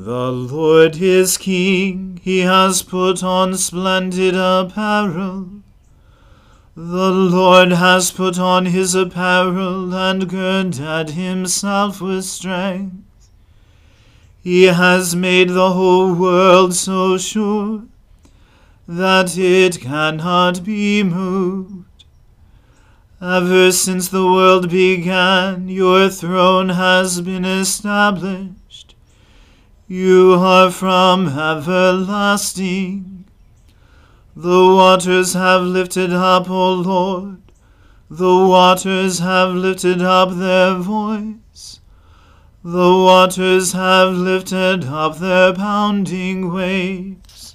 The Lord is King, he has put on splendid apparel. The Lord has put on his apparel and girded himself with strength. He has made the whole world so sure that it cannot be moved. Ever since the world began, your throne has been established. You are from everlasting. The waters have lifted up, O Lord. The waters have lifted up their voice. The waters have lifted up their pounding waves.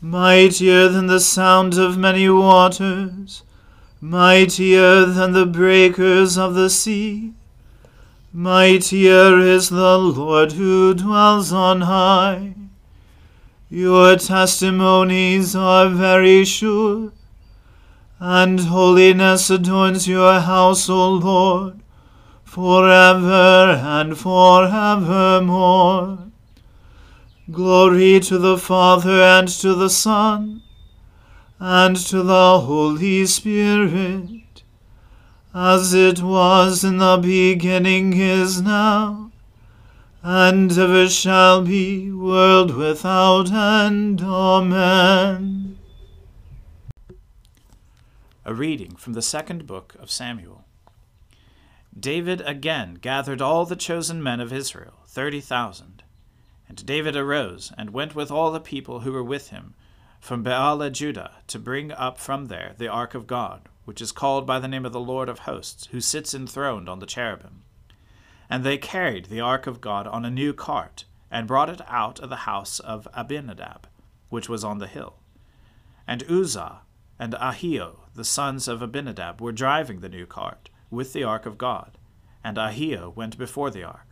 Mightier than the sound of many waters, mightier than the breakers of the sea. Mightier is the Lord who dwells on high. Your testimonies are very sure, and holiness adorns your house, O Lord, forever and forevermore. Glory to the Father and to the Son and to the Holy Spirit as it was in the beginning is now, and ever shall be, world without end. Amen. A reading from the second book of Samuel. David again gathered all the chosen men of Israel, thirty thousand. And David arose and went with all the people who were with him from Baalah Judah to bring up from there the ark of God, which is called by the name of the Lord of hosts, who sits enthroned on the cherubim. And they carried the ark of God on a new cart, and brought it out of the house of Abinadab, which was on the hill. And Uzzah and Ahio, the sons of Abinadab, were driving the new cart with the ark of God, and Ahio went before the ark.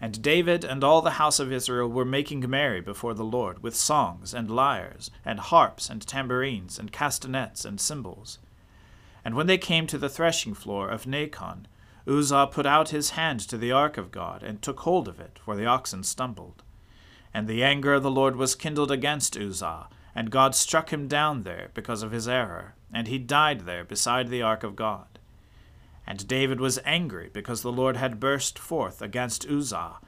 And David and all the house of Israel were making merry before the Lord with songs and lyres, and harps and tambourines, and castanets and cymbals. And when they came to the threshing floor of Nacon, Uzzah put out his hand to the ark of God, and took hold of it, for the oxen stumbled. And the anger of the Lord was kindled against Uzzah, and God struck him down there because of his error, and he died there beside the ark of God. And David was angry because the Lord had burst forth against Uzzah,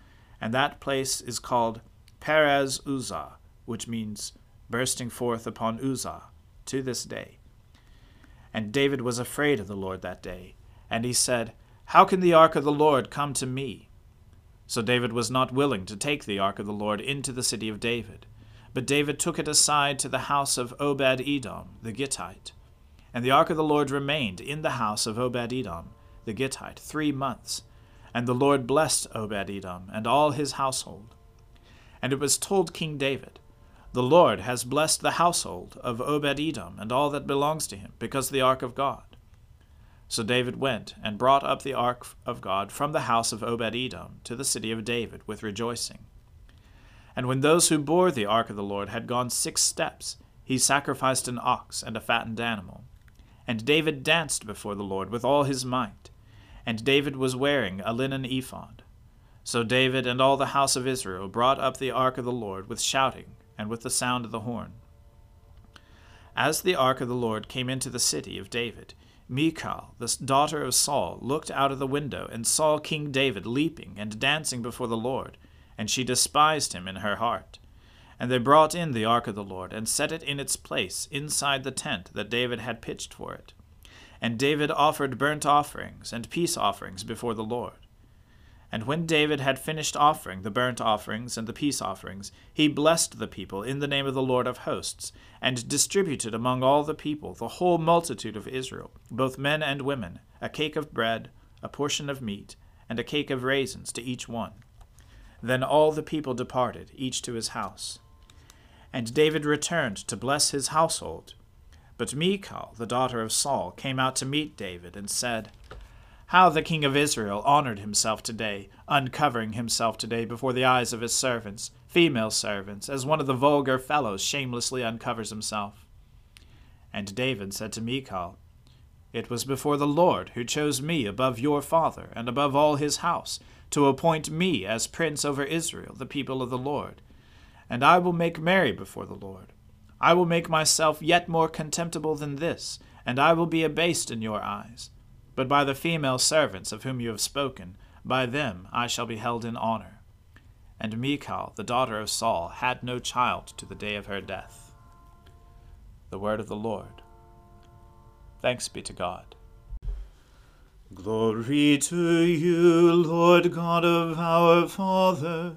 and that place is called Perez Uzzah, which means bursting forth upon Uzzah, to this day. And David was afraid of the Lord that day, and he said, How can the ark of the Lord come to me? So David was not willing to take the ark of the Lord into the city of David, but David took it aside to the house of Obed Edom the Gittite. And the ark of the Lord remained in the house of Obed Edom the Gittite three months. And the Lord blessed Obed Edom and all his household. And it was told King David, The Lord has blessed the household of Obed Edom and all that belongs to him, because the ark of God. So David went and brought up the ark of God from the house of Obed Edom to the city of David with rejoicing. And when those who bore the ark of the Lord had gone six steps, he sacrificed an ox and a fattened animal. And David danced before the Lord with all his might. And David was wearing a linen ephod. So David and all the house of Israel brought up the ark of the Lord with shouting and with the sound of the horn. As the ark of the Lord came into the city of David, Michal, the daughter of Saul, looked out of the window and saw King David leaping and dancing before the Lord, and she despised him in her heart. And they brought in the ark of the Lord, and set it in its place inside the tent that David had pitched for it. And David offered burnt offerings and peace offerings before the Lord. And when David had finished offering the burnt offerings and the peace offerings, he blessed the people in the name of the Lord of hosts, and distributed among all the people, the whole multitude of Israel, both men and women, a cake of bread, a portion of meat, and a cake of raisins to each one. Then all the people departed, each to his house. And David returned to bless his household. But Michal, the daughter of Saul, came out to meet David, and said, How the king of Israel honored himself today, uncovering himself today before the eyes of his servants, female servants, as one of the vulgar fellows shamelessly uncovers himself. And David said to Michal, It was before the Lord who chose me above your father, and above all his house, to appoint me as prince over Israel, the people of the Lord and I will make merry before the Lord. I will make myself yet more contemptible than this, and I will be abased in your eyes. But by the female servants of whom you have spoken, by them I shall be held in honor. And Michal, the daughter of Saul, had no child to the day of her death. The word of the Lord. Thanks be to God. Glory to you, Lord God of our fathers.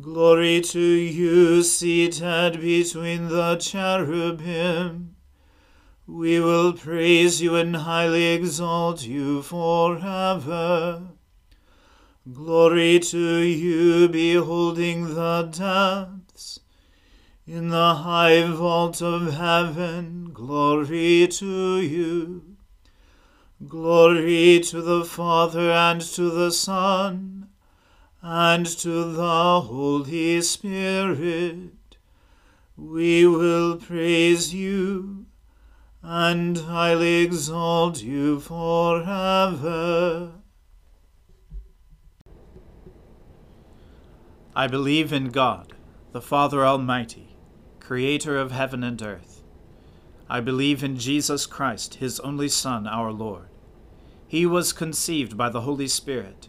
Glory to you, seated between the cherubim. We will praise you and highly exalt you forever. Glory to you, beholding the depths. In the high vault of heaven, glory to you. Glory to the Father and to the Son and to the Holy Spirit. We will praise you and highly exalt you forever. I believe in God, the Father Almighty, creator of heaven and earth. I believe in Jesus Christ, his only Son, our Lord. He was conceived by the Holy Spirit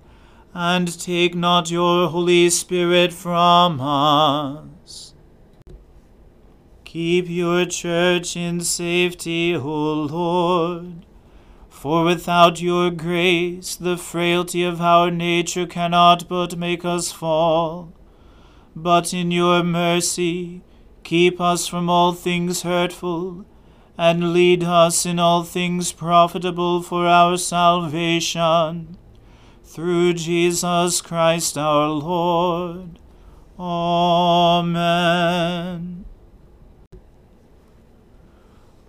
and take not your Holy Spirit from us. Keep your church in safety, O Lord for without your grace, the frailty of our nature cannot but make us fall. But in your mercy, keep us from all things hurtful, and lead us in all things profitable for our salvation. Through Jesus Christ our Lord. Amen.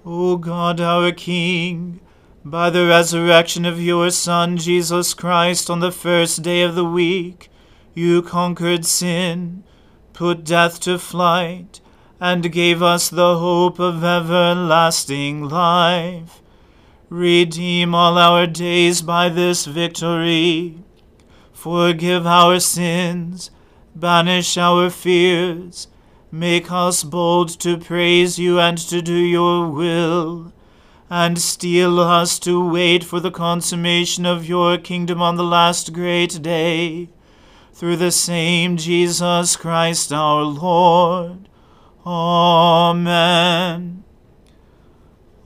O God, our King, by the resurrection of your Son, Jesus Christ, on the first day of the week, you conquered sin, put death to flight, and gave us the hope of everlasting life. Redeem all our days by this victory. Forgive our sins, banish our fears, make us bold to praise you and to do your will and steel us to wait for the consummation of your kingdom on the last great day. Through the same Jesus Christ our Lord. Amen.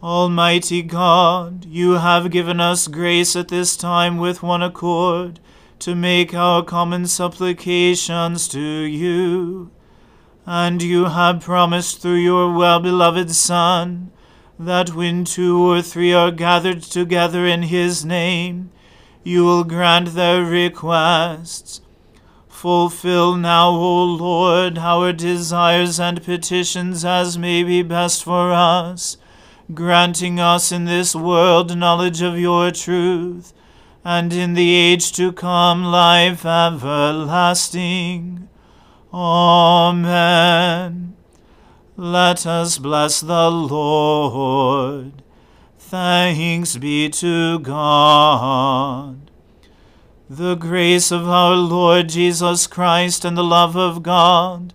Almighty God, you have given us grace at this time with one accord to make our common supplications to you. And you have promised through your well beloved Son that when two or three are gathered together in his name, you will grant their requests. Fulfill now, O Lord, our desires and petitions as may be best for us, granting us in this world knowledge of your truth, and in the age to come life everlasting. Amen. Let us bless the Lord. Thanks be to God. The grace of our Lord Jesus Christ and the love of God